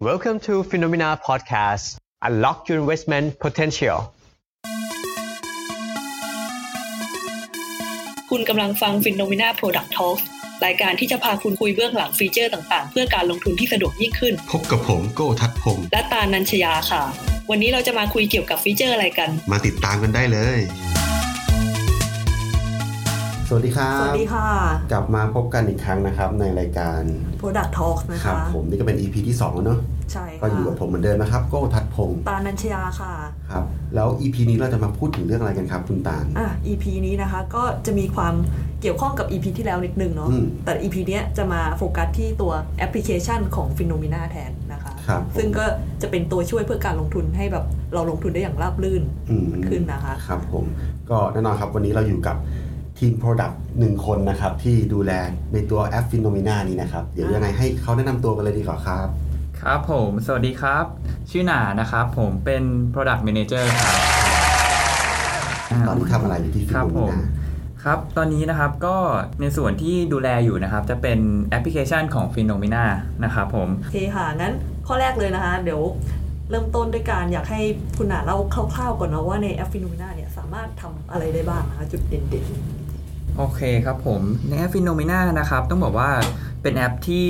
Welcome to FINNOMENA Podcast. Unlock your investment potential. คุณกำลังฟัง f i n o m e n a Product Talk รายการที่จะพาคุณคุยเบื้องหลังฟีเจอร์ต่างๆ เพื่อการลงทุนที่สะดวกยิ่งขึ้น พบกับผมโก้ทัดพงศ์และตาลนัญชยาค่ะ วันนี้เราจะมาคุยเกี่ยวกับฟีเจอร์อะไรกัน มาติดตามกันได้เลย สวัสดีครับ สวัสดีค่ะ กลับมาพบกันอีกครั้งนะครับ ในรายการ Product Talk นะครัคะบผมนี่ก็เป็น EP ที่ 2 แล้วเนาะใช่ก็ค่ะอยู่กับผมเหมือนเดิมนะครับโก้ทัดพงศ์ตาลนัญชยาค่ะครับแล้ว EP นี้เราจะมาพูดถึงเรื่องอะไรกันครับคุณตาลอะ EP นี้นะคะก็จะมีความเกี่ยวข้องกับ EP ที่แล้วนิดนึงเนาะอืมแต่ EP เนี้ยจะมาโฟกัสที่ตัวแอปพลิเคชันของ Phenomena แทนนะคะครับผมซึ่งก็จะเป็นตัวช่วยเพื่อการลงทุนให้แบบเราลงทุนได้อย่างราบรื่นอืมขึ้นนะคะครับผมก็แน่นอนครับวันนี้เราอยู่กับ ทีม Product หนึ่งคนนะครับ ที่ดูแลในตัวแอป Phenomena นี้นะครับ เดี๋ยวยังไงให้เขาแนะนำตัวกันเลยดีกว่าครับ ครับผม สวัสดีครับ ชื่อหนานะครับ ผมเป็น Product Manager ครับาตอนนี้ทำอะไรอยู่ที่ครับผม Phenomena ครับ ตอนนี้นะครับก็ในส่วนที่ดูแลอยู่นะครับ จะเป็นแอปพลิเคชันของ Phenomena นะครับผมโอเคค่ะงั้นข้อแรกเลยนะคะ เดี๋ยวเริ่มต้นด้วยการอยากให้คุณหนาเล่าคร่าวๆก่อนเนาะว่าในแอป Phenomena เนี่ยสามารถทำอะไรได้บ้างนะคะจุดเด่นๆ โอเคครับผมในแอป Phenomena นะครับ ต้องบอกว่าเป็นแอปที่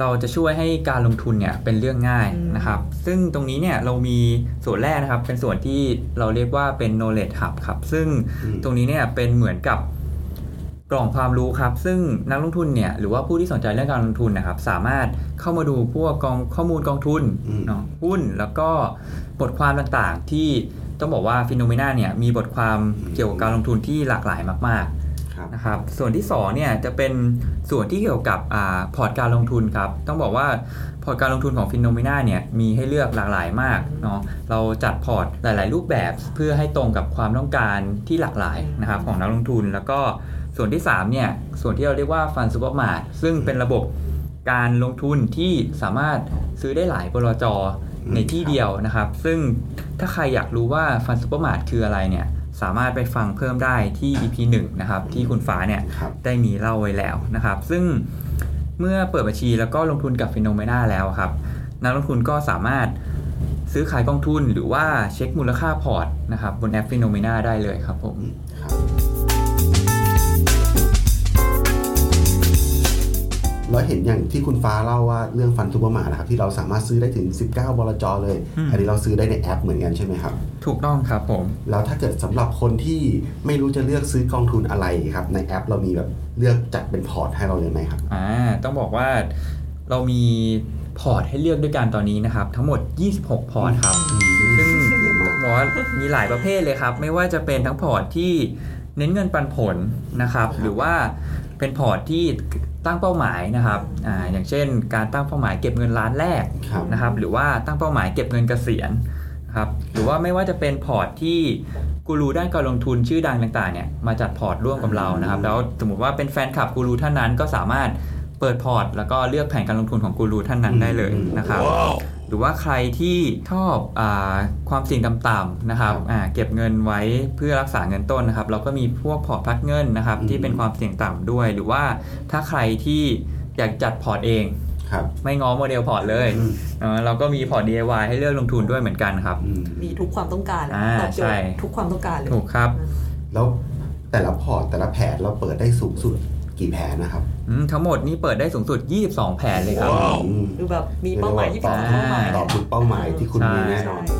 เราจะช่วยให้การลงทุนเนี่ยเป็นเรื่องง่ายอืมนะครับ ซึ่งตรงนี้เนี่ยเรามีส่วนแรกนะครับ เป็นส่วนที่เราเรียกว่าเป็น knowledge hub ครับ ซึ่งอืมตรงนี้เนี่ยเป็นเหมือนกับกล่องความรู้ครับ ซึ่งนักลงทุนเนี่ยหรือว่าผู้ที่สนใจเรื่องการลงทุนนะครับ สามารถเข้ามาดูพวกกองข้อมูลกองทุนอืมเนาะหุ้นแล้วก็บทความต่างๆ ที่ต้องบอกว่า FINNOMENA เนี่ยมีบทความเกี่ยวกับการลงทุนที่หลากหลายมากๆครับ นะครับส่วนที่2เนี่ยจะเป็นส่วนที่เกี่ยวกับอพอร์ตการลงทุนครับ ต้องบอกว่าพอร์ตการลงทุนของ FINNOMENA เนี่ยมีให้เลือกหลากหลายมากเนาะเราจัดพอร์ตหลาย ๆ รูปแบบเพื่อให้ตรงกับความต้องการที่หลากหลายนะครับของนักลงทุน แล้วก็ส่วนที่3เนี่ยส่วนที่เราเรียกว่า Fund Supermart ซึ่งเป็นระบบการลงทุนที่สามารถซื้อได้หลายบลจในที่เดียวนะครับ ซึ่งถ้าใครอยากรู้ว่า Fund Supermart คืออะไรเนี่ย สามารถไปฟังเพิ่มได้ที่ EP 1นะครับที่คุณฟ้าเนี่ยครับได้มีเล่าไว้แล้วนะครับ ซึ่งเมื่อเปิดบัญชีแล้วก็ลงทุนกับ FINNOMENA แล้วครับนักลงทุนก็สามารถซื้อขายกองทุนหรือว่าเช็คมูลค่าพอร์ตนะครับบนแอปฟิโนเมนาได้เลยครับผมครับ แล้วเห็นอย่างที่คุณฟ้าเล่าว่าเรื่อง Fund Supermart นะครับที่เราสามารถซื้อได้ถึง 19 บลจเลย อืม อันนี้เราซื้อได้ในแอปเหมือนกันใช่ไหมครับ ถูกต้องครับผม แล้วถ้าเกิดสำหรับคนที่ไม่รู้จะเลือกซื้อกองทุนอะไรครับ ในแอปเรามีแบบเลือกจัดเป็นพอร์ตให้เราเลยไหมครับ อ่าต้องบอกว่าเรามีพอร์ตให้เลือกด้วยกันตอนนี้นะครับ ทั้งหมด 26 พอร์ตครับ ซึ่งเยอะมาก บอกว่ามีหลายประเภทเลยครับ ไม่ว่าจะเป็นทั้งพอร์ตที่เน้นเงินปันผลนะครับ หรือว่า เป็นพอร์ตที่ตั้งเป้าหมายนะครับอ่าอย่างเช่น การตั้งเป้าหมายเก็บเงินล้านแรกครับนะครับหรือว่าตั้งเป้าหมายเก็บเงินเกษียณนะครับหรือว่าไม่ว่าจะเป็นพอร์ตที่กูรูด้านการลงทุนชื่อดังต่างๆเนี่ยมาจัดพอร์ตร่วมกับเรานะครับ แล้วสมมติว่าเป็นแฟนคลับกูรูท่านนั้นก็สามารถเปิดพอร์ต แล้วก็เลือกแผนการลงทุนของกูรูท่านนั้นได้เลยนะครับ หรือว่าใครที่ชอบอาความเสี่ยงต่ำๆนะครับอ่าเก็บเงินไว้เพื่อรักษาเงินต้นนะครับ เราก็มีพวกพอร์ตพักเงินนะครับอืมที่เป็นความเสี่ยงต่ำด้วย หรือว่าถ้าใครที่อยากจัดพอร์ตเองครับไม่ง้อโมเดลพอร์ตเลยอืมเออเราก็มีพอร์ต DIY ให้เลือกลงทุนด้วยเหมือนกันครับอืมมีทุกความต้องการเลยอ่าใช่ตอบโจทย์ทุกความต้องการเลยถูกครับ แล้วแต่ละพอร์ตแต่ละแผนเราเปิดได้สูงสุด กี่แผนนะครับอืมทั้งหมดนี้เปิดได้สูงสุด 22 แผนเลยครับอืมคือแบบมีเป้าหมายที่ตสออบงเป้าหมายตอบทุกเป้าหมายที่คุณมีแน่นอนใช่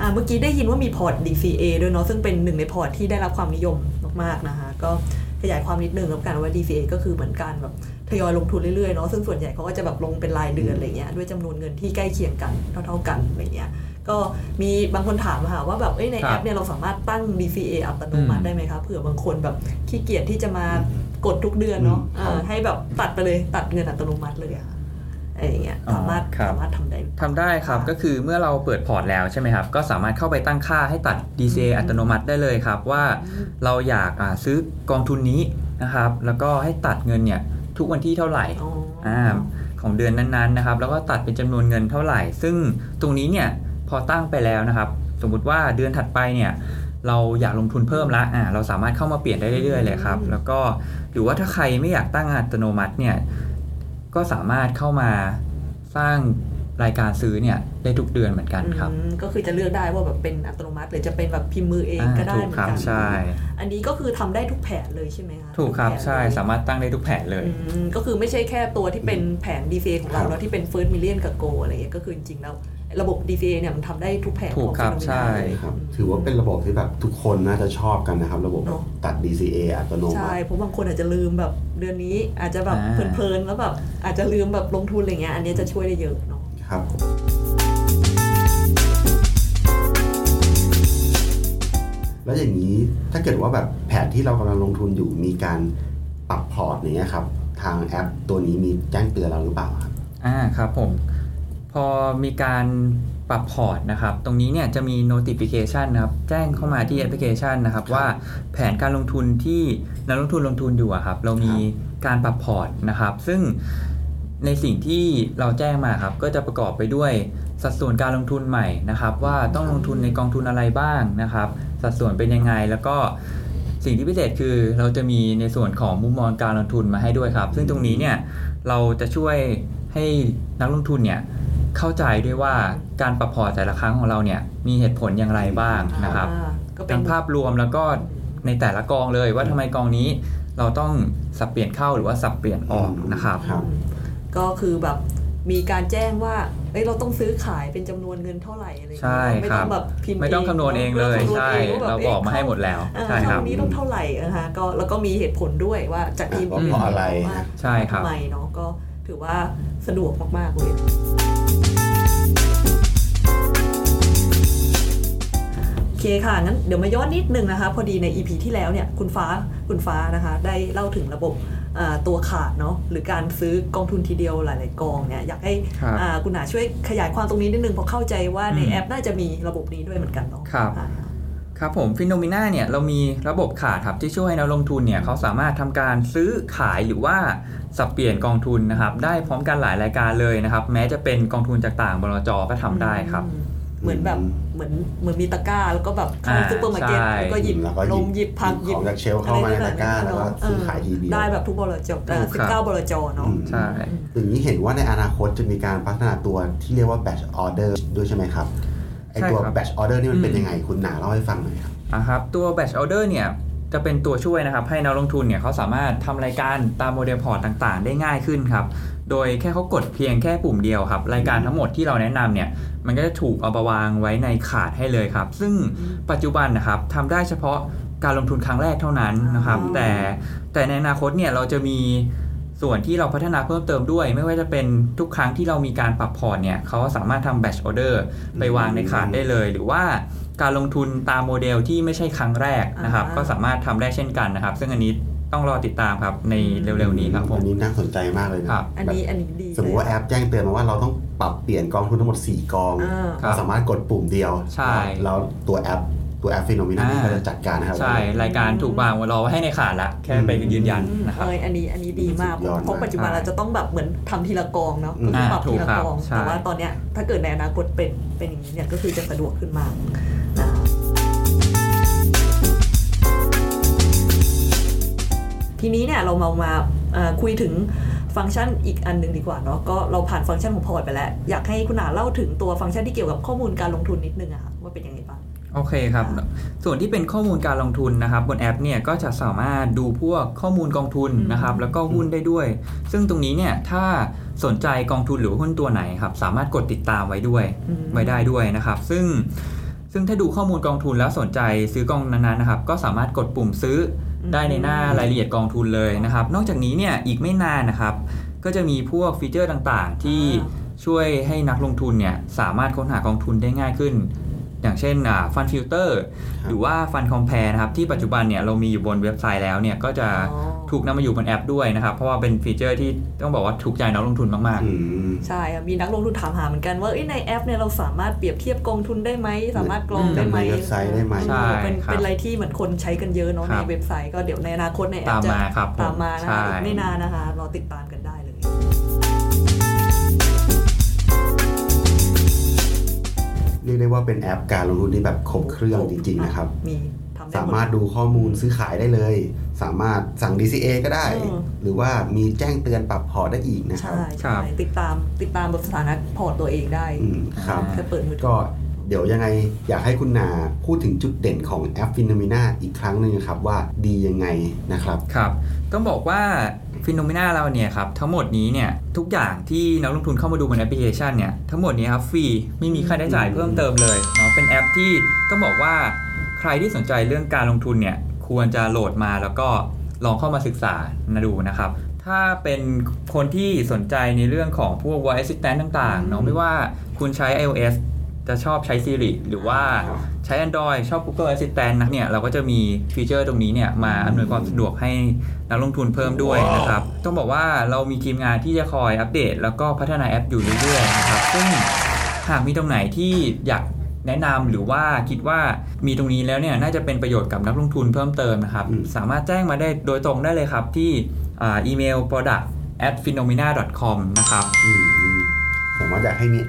อ่าเมื่อกี้ได้ยินว่ามีพอร์ต DCA ด้วยเนาะซึ่งเป็นหนึ่งในพอร์ตที่ได้รับความนิยมมากๆนะคะก็ขยายความนิดนึงแล้วกันว่า DCA ก็คือเหมือนการแบบทยอยลงทุนเรื่อยๆเนาะซึ่งส่วนใหญ่เขาก็จะแบบลงเป็นรายเดือนอะไรเงี้ยด้วยจำนวนเงินที่ใกล้เคียงกันเท่าๆกันอะไรเงี้ย ก็มีบางคนถามมาค่ะว่าแบบเอ้ยในครัแอปเนี่ยเราสามารถตั้ง DCA อัตโนมัติอืมได้ไหมคะเผื่อบางคนแบบขี้เกียจที่จะมากดทุกเดือนเนาะอืมครับอ่าให้แบบตัดไปเลยตัดเงินอัตโนมัติเลยอะค่ะอะไรอย่างเงี้ยอ๋อสามารถครับสามารถทำได้ทำได้ครับก็คือเมื่อเราเปิดพอร์ตแล้วใช่ไหมครับ ก็สามารถเข้าไปตั้งค่าให้ตัด DCA อัตโนมัติได้เลยครับ ว่าเราอยากอ่าซื้อกองทุนนี้นะครับ แล้วก็ให้ตัดเงินเนี่ยทุกวันที่เท่าไหร่อ๋อออ่าของเดือนนั้นๆนะครับ แล้วก็ตัดเป็นจำนวนเงินเท่าไหร่ ซึ่งตรงนี้เนี่ยพ อตั้งไปแล้วนะครับ สมมุติว่าเดือนถัดไปเนี่ยเราอยากลงทุนเพิ่มละอ่าเราสามารถเข้ามาเปลี่ยนได้เรื่อยๆเลยครับ แล้วก็หรือว่าถ้าใครไม่อยากตั้งอัตโนมัติเนี่ยก็สามารถเข้ามาสร้างรายการซื้อเนี่ยได้ทุกเดือนเหมือนกันครับอืมก็คือจะเลือกได้ว่าแบบเป็นอัตโนมัติ หรือจะเป็นแบบพิมพ์มือเองอ่าก็ได้ถูกเหมือคนรับกันใช่ อันนี้ก็คือทำได้ทุกแผนเลยใช่ไหมคะถูกครับทุแผนใช่เลยสามารถตั้งได้ทุกแผนเลยอืมก็คือไม่ใช่แค่ตัวที่เป็นแผน DCA ของเราครับเนาะที่เป็น First Million กับ Go อะไรเงี้ยก็คือจริงๆแล้ว ระบบ DCA เนี่ยมันทำได้ทุกแผนถูขกองครับ Phenomena ใช่ เลยครับอืมถือว่าเป็นระบบที่แบบทุกคนน่าจะชอบกันนะครับ ระบบเนอะตัด DCA อัตโนมัใช่ติ เพราะบางคนอาจจะลืมแบบเดือนนี้อาจจะแบบอ่า เพลินๆแล้วแบบอาจจะลืมแบบลงทุนอะไรเงี้ยอันนี้จะช่วยได้เยอะเนาะครับ แล้วอย่างนี้ถ้าเกิดว่าแบบแผนที่เรากำลังลงทุนอยู่มีการปรับพอร์ตอย่างเงี้ยครับ ทางแอปตัวนี้มีแจ้งเตือนเราหรือเปล่าครับ อ่าครับผม พอมีการปรับพอร์ตนะครับ ตรงนี้เนี่ยจะมี notification นะครับแจ้งเข้ามาที่แอปพลิเคชันนะครับ ว่าแผนการลงทุนที่นักลงทุนลงทุนอยู่อะครับ เรามีการปรับพอร์ตนะครับ ซึ่งในสิ่งที่เราแจ้งมาครับ ก็จะประกอบไปด้วยสัดส่วนการลงทุนใหม่นะครับ ว่าต้องลงทุนในกองทุนอะไรบ้างนะครับ สัดส่วนเป็นยังไงแล้วก็สิ่งที่พิเศษคือเราจะมีในส่วนของมุมมองการลงทุนมาให้ด้วยครับ ซึ่งตรงนี้เนี่ยเราจะช่วยให้นักลงทุนเนี่ย เข้าใจด้วยว่าการปรับพอร์ตแต่ละครั้งของเราเนี่ยมีเหตุผลอย่างไรบ้างนะครับอ่าก็เป็นทั้งภาพรวมแล้วก็ในแต่ละกองเลยว่าทำไมกองนี้เราต้องสับเปลี่ยนเข้าหรือว่าสับเปลี่ยนออกนะครับครับอืมก็คือแบบมีการแจ้งว่าเอ้ยเราต้องซื้อขายเป็นจำนวนเงินเท่าไหร่อะไรอย่างใช่เงี้ยไม่ครัต้อบงแบบพิมพ์ไม่ต้องคำนวณเองเลยไม่ต้ใช่คำนวณองว่เราแบบบอกมาให้หมดแล้วเอ๊ะใช่คเข้ารับนี้ต้องเท่าไหร่นะคะก็แล้วก็มีเหตุผลด้วยว่าจากที่ว่าเพราะอะไรว่าใช่ครับทำไมเนาะก็ถือว่าสะดวกมากๆเลย เคค่ะ งั้นเดี๋ยวมาย้อนนิดนึงนะคะ พอดีใน EP ที่แล้วเนี่ยคุณฟ้าคุณฟ้านะคะ ได้เล่าถึงระบบอ่าตัวขาดเนาะหรือการซื้อกองทุนทีเดียวหลาย ๆ กองเนี่ยอยากให้ครับอ่าคุณหนาช่วยขยายความตรงนี้นิดนึงเพราะเข้าใจว่าในอืมแอปน่าจะมีระบบนี้ด้วยเหมือนกันเนาะครับอ่าครับผม FINNOMENA เนี่ยเรามีระบบ cart ครับที่ช่วยให้นักลงทุนเนี่ยเขาสามารถทำการซื้อขายหรือว่าสับเปลี่ยนกองทุนนะครับได้พร้อมกันหลายรายการเลยนะครับ แม้จะเป็นกองทุนจากต่างบลจก็ทำได้ครับอืม เหมือนแบบเหมือนเหมือนมีตะกร้าแล้วก็แบบเข้าอ่าซูเปอร์มาร์เก็ตใช่ แล้วก็หยิบแล้วก็หยิบลงหยิบพักหยิบของจาก shelf เข้ามาในตะกร้าแล้วก็ซื้อขายทีเดียวได้แบบทุกบลจถูกครับบเก้าบลจเนาะอืมใช่ อย่างนี้เห็นว่าในอนาคตจะมีการพัฒนาตัวที่เรียกว่า batch order ด้วยใช่ไหมครับไอตัว ใช่ครับ batch order นี่มันเป็นอืมยังไงคุณนาเล่าให้ฟังหน่อยครับ อะครับตัว batch order เนี่ย จะเป็นตัวช่วยนะครับให้นักลงทุนเนี่ยเขาสามารถทำรายการตามโมเดลพอร์ตต่างๆ ได้ง่ายขึ้นครับ โดยแค่เขากดเพียงแค่ปุ่มเดียวครับ รายการทั้งหมดที่เราแนะนำเนี่ยมันก็จะถูกเอามาวางไว้ใน cart ให้เลยครับ ซึ่งปัจจุบันนะครับทำได้เฉพาะการลงทุนครั้งแรกเท่านั้นนะครับอ๋อแต่แต่ในอนาคตเนี่ยเราจะมีส่วนที่เราพัฒนาเพิ่มเติมด้วย ไม่ว่าจะเป็นทุกครั้งที่เรามีการปรับพอร์ตเนี่ยเขาสามารถทำ batch order ไปวางใน cart ได้เลย หรือว่า การลงทุนตามโมเดลที่ไม่ใช่ครั้งแรกนะครับอ่าก็สามารถทำได้เช่นกันนะครับ ซึ่งอันนี้ต้องรอติดตามครับในเร็วๆนี้ครับผมอันนี้น่าสนใจมากเลยนะครับอันนี้อันนี้ดีสมมติว่าแอปแจ้งเตือนมาว่าเราต้องปรับเปลี่ยนกองทุนทั้งหมด 4 กองอ่าครับเราสามารถกดปุ่มเดียวใช่แล้วตัวแอปตัวแอป FINNOMENA นี่อ่าก็จะจัดการนะครับ ใช่ รายการถูกวางไว้รอไว้ให้ในขาดละ แค่ไปยืนยันนะครับเอยอันนี้อันนี้ดีมากสุดยอดมากเพราะปัจจุบันเราจะต้องแบบเหมือนทำทีละกองเนาะอืมก็คือปรับอ่าถูทีกละครับกองใช่แต่ว่าตอนเนี้ยถ้าเกิดในอนาคตเป็นเป็นอย่างนี้เนี่ยก็คือจะสะดวกขึ้นมาก ทีนี้เนี่ยเรามามาเอ่อคุยถึงฟังก์ชันอีกอันหนึ่งดีกว่าเนาะก็เราผ่านฟังก์ชันของพอร์ตไปแล้ว อยากให้คุณหนาเล่าถึงตัวฟังก์ชันที่เกี่ยวกับข้อมูลการลงทุนนิดนึงอะค่ะว่าเป็นยังไงบ้างโอเคครับ ส่วนที่เป็นข้อมูลการลงทุนนะครับ บนแอปเนี่ยก็จะสามารถดูพวกข้อมูลกองทุนนะครับ แล้วก็หุ้นได้ด้วย ซึ่งตรงนี้เนี่ยถ้าสนใจกองทุนหรือหุ้นตัวไหนครับ สามารถกดติดตามไว้ด้วยอืมไว้ได้ด้วยนะครับ ซึ่งซึ่งถ้าดูข้อมูลกองทุนแล้วสนใจซื้อกองนั้นๆนะครับ ก็สามารถกดปุ่มซื้อ ได้ในหน้ารายละเอียดกองทุนเลยนะครับ นอกจากนี้เนี่ยอีกไม่นานนะครับ ก็จะมีพวกฟีเจอร์ต่างๆ ที่อ่ช่วยให้นักลงทุนเนี่ยสามารถค้นหากองทุนได้ง่ายขึ้น อย่างเช่น Fund Filter ครับหรือว่าฟันคอม a r e นะครับ ที่ปัจจุบันเนี่ยเรามีอยู่บนเว็บไซต์แล้วเนี่ยก็จะอ๋อถูกนำมาอยู่บนแอปด้วยนะครับ เพราะว่าเป็นฟีเจอร์ที่ต้องบอกว่าถูกใจนักลงทุนมากอืมใช่อะมีนักลงทุนถามหาเหมือนกันว่าเอ้ยในแอปเนี่ยเราสามารถเปรียบเทียบกองทุนได้ไหม สามารถกรองได้ไหมในเว็บไซต์ได้ไหมใช่เป็นครับเป็นอะไรที่เหมือนคนใช้กันเยอะเนาะครับในเว็บไซต์ก็เดี๋ยวในอนาคตในแอปตามจะมาครับผมตามมานะใช่คะอีกไม่นานนะคะรอติดตามกันได้ ว่าเป็นแอปการลงทุนที่แบบครบเครื่องจริง ๆ นะครับ มีทำได้หดสามารถดูข้อมูลซื้อขายได้เลย สามารถสั่ง DCA ก็ได้อืมหรือว่ามีแจ้งเตือนปรับพอร์ตได้อีกนะครับใช่ใช่ติดตามติดตามแบบสถานะพอร์ตตัวเองได้อืมครับแค่เปิดมือถือก็เดี๋ยวยังไงอยากให้คุณนาพูดถึงจุดเด่นของแอปฟิน o มิน่าอีกครั้งหนึ่งครับว่าดียังไงนะครับ ครับ ต้องบอกว่า FINNOMENA เราเนี่ยครับทั้งหมดนี้เนี่ยทุกอย่างที่นักลงทุนเข้ามาดูบนแอปพลิเคชันเนี่ยทั้งหมดนี้ครับฟรีไม่มีค่าใช้จ่ายเพิ่มเติมเลยเนาะเป็นแอปที่ต้องบอกว่าใครที่สนใจเรื่องการลงทุนเนี่ยควรจะโหลดมาแล้วก็ลองเข้ามาศึกษานะดูนะครับ ถ้าเป็นคนที่สนใจในเรื่องของพวก voice assistant ต่างๆเนาะไม่ว่าคุณใช้ iOS จะชอบใช้ Siri หรือว่าครับใช้ Android ชอบ Google Assistant นะเนี่ยเราก็จะมีฟีเจอร์ตรงนี้เนี่ยมาอำนวยความสะดวกให้นักลงทุนเพิ่มด้วยนะครับ ต้องบอกว่าเรามีทีมงานที่จะคอยอัปเดต แล้วก็พัฒนาแอปอยู่เรื่อยๆนะครับซึ่งหากมีตรงไหนที่อยากแนะนำหรือว่าคิดว่ามีตรงนี้แล้วเนี่ยน่าจะเป็นประโยชน์กับนักลงทุนเพิ่มเติมนะครับอืมสามารถแจ้งมาได้โดยตรงได้เลยครับที่อ่าอีเมล product at FINNOMENA com นะครับอืมผมว่าอยากให้มี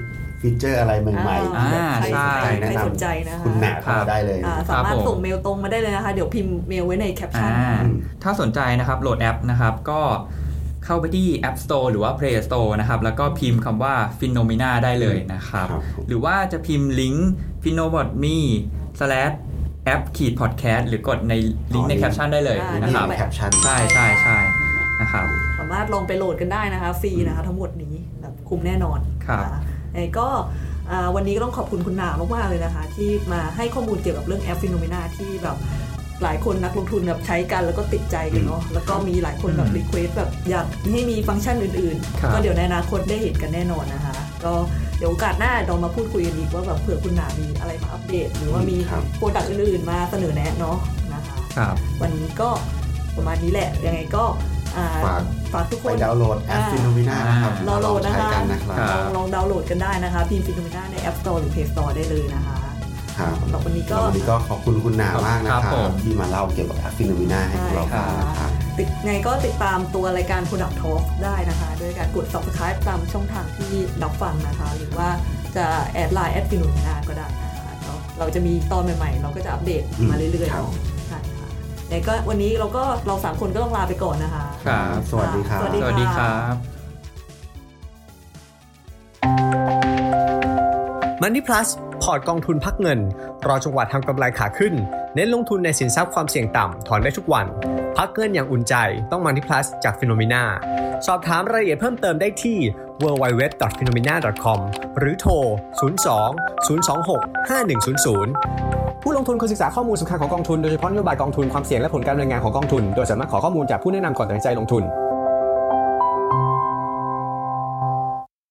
ฟีเจอร์อะไรใหม่ๆอ่าที่แบบใช่ใครนสนใจนะคะำคุณนาเข้ามาได้เลยอ่าครับผมสามารถส่งเมลตรงมาได้เลยนะคะ เดี๋ยวพิมพ์เมลไว้ในแคปชั่นอ่าอืมถ้าสนใจนะครับโหลดแอปนะครับก็เข้าไปที่ App Store หรือว่า Play Store นะครับ แล้วก็พิมพ์คำว่า FINNOMENA ได้เลยนะครับครับผมหรือว่าจะพิมพ์ลิงก์ finno dot me slash app ขีด podcast หรือกดในลิงก์ในแคปชั่นได้เลยอ่านะครับแคปชั่นใช่ใช่ใช่นะครับสามารถลองไปโหลดกันได้นะคะฟรีนะคะทั้งหมดนี้แบบคุ้มแน่นอนครับนะะยังไง ก็อ่าวันนี้ก็ต้องขอบคุณคุณหนามากๆเลยนะคะ ที่มาให้ข้อมูลเกี่ยวกับเรื่องแอป FINNOMENA ที่แบบหลายคนนักลงทุนแบบใช้กันแล้วก็ติดใจกันเนาะแล้วก็มีหลายคนแบบอืม request แบบอยากให้มีฟังก์ชันอื่นครับๆก็เดี๋ยวในอนาคตได้เห็นกันแน่นอนนะคะ ก็เดี๋ยวโอกาสหน้าเรามาพูดคุยกันอีกว่าแบบเผื่อคุณหนามีอะไรมาอัปเดต หรือว่ามีครับ product อื่นๆมาเสนอแนะเนาะนะคะครับวันนี้ก็ประมาณนี้แหละยังไงก็อ่า ฝากฝากทุกคนไปดาวน์โหลดแอปอ่า FINNOMENA นะครับดาวน์โหลดนะคะใช้กันนะครับคลรัอบงลองดาวน์โหลดกันได้นะคะพิมพ์ FINNOMENA ใน App Store หรือ Play Store ได้เลยนะคะครับสำหรับวันนี้ก็แล้ววันนี้ก็ขอบคุณคุณนามากนะคครัรับบผมที่มาเล่าเกี่ยวกับแอป FINNOMENA ให้พวกเราฟังนะครับติดไงก็ติดตามตัวรายการ Product Talk ได้นะคะ ด้วยการกด Subscribe ตามช่องทางที่รับฟังนะคะ หรือว่าจะแอดไลน์แอด FINNOMENA ก็ได้นะคะเนาะเราจะมีตอนใหม่ๆ เราก็จะอัปเดตมาเรื่อยๆ ครับเนาะใช่ค่ะยังไงก็วันนี้เราก็เราสามคนก็ต้องลาไปก่อนนะคะ ครับ สวัสดีครับ สวัสดี สวัสดีครับ Money Plus พอร์ตกองทุนพักเงิน รอจังหวะทำกำไรขาขึ้น เน้นลงทุนในสินทรัพย์ความเสี่ยงต่ำ ถอนได้ทุกวัน พักเงินอย่างอุ่นใจ ต้อง Money Plus จาก Phenomena สอบถามรายละเอียดเพิ่มเติมได้ที่ www.phenomena.com หรือโทร 02 026 5100 ผู้ลงทุนควรศึกษาข้อมูลสำคัญของกองทุนโดยเฉพาะนโยบายกองทุนความเสี่ยงและผลการดำเนินงานของกองทุน โดยสามารถขอข้อมูลจากผู้แนะนำก่อนตัดสินใจลงทุน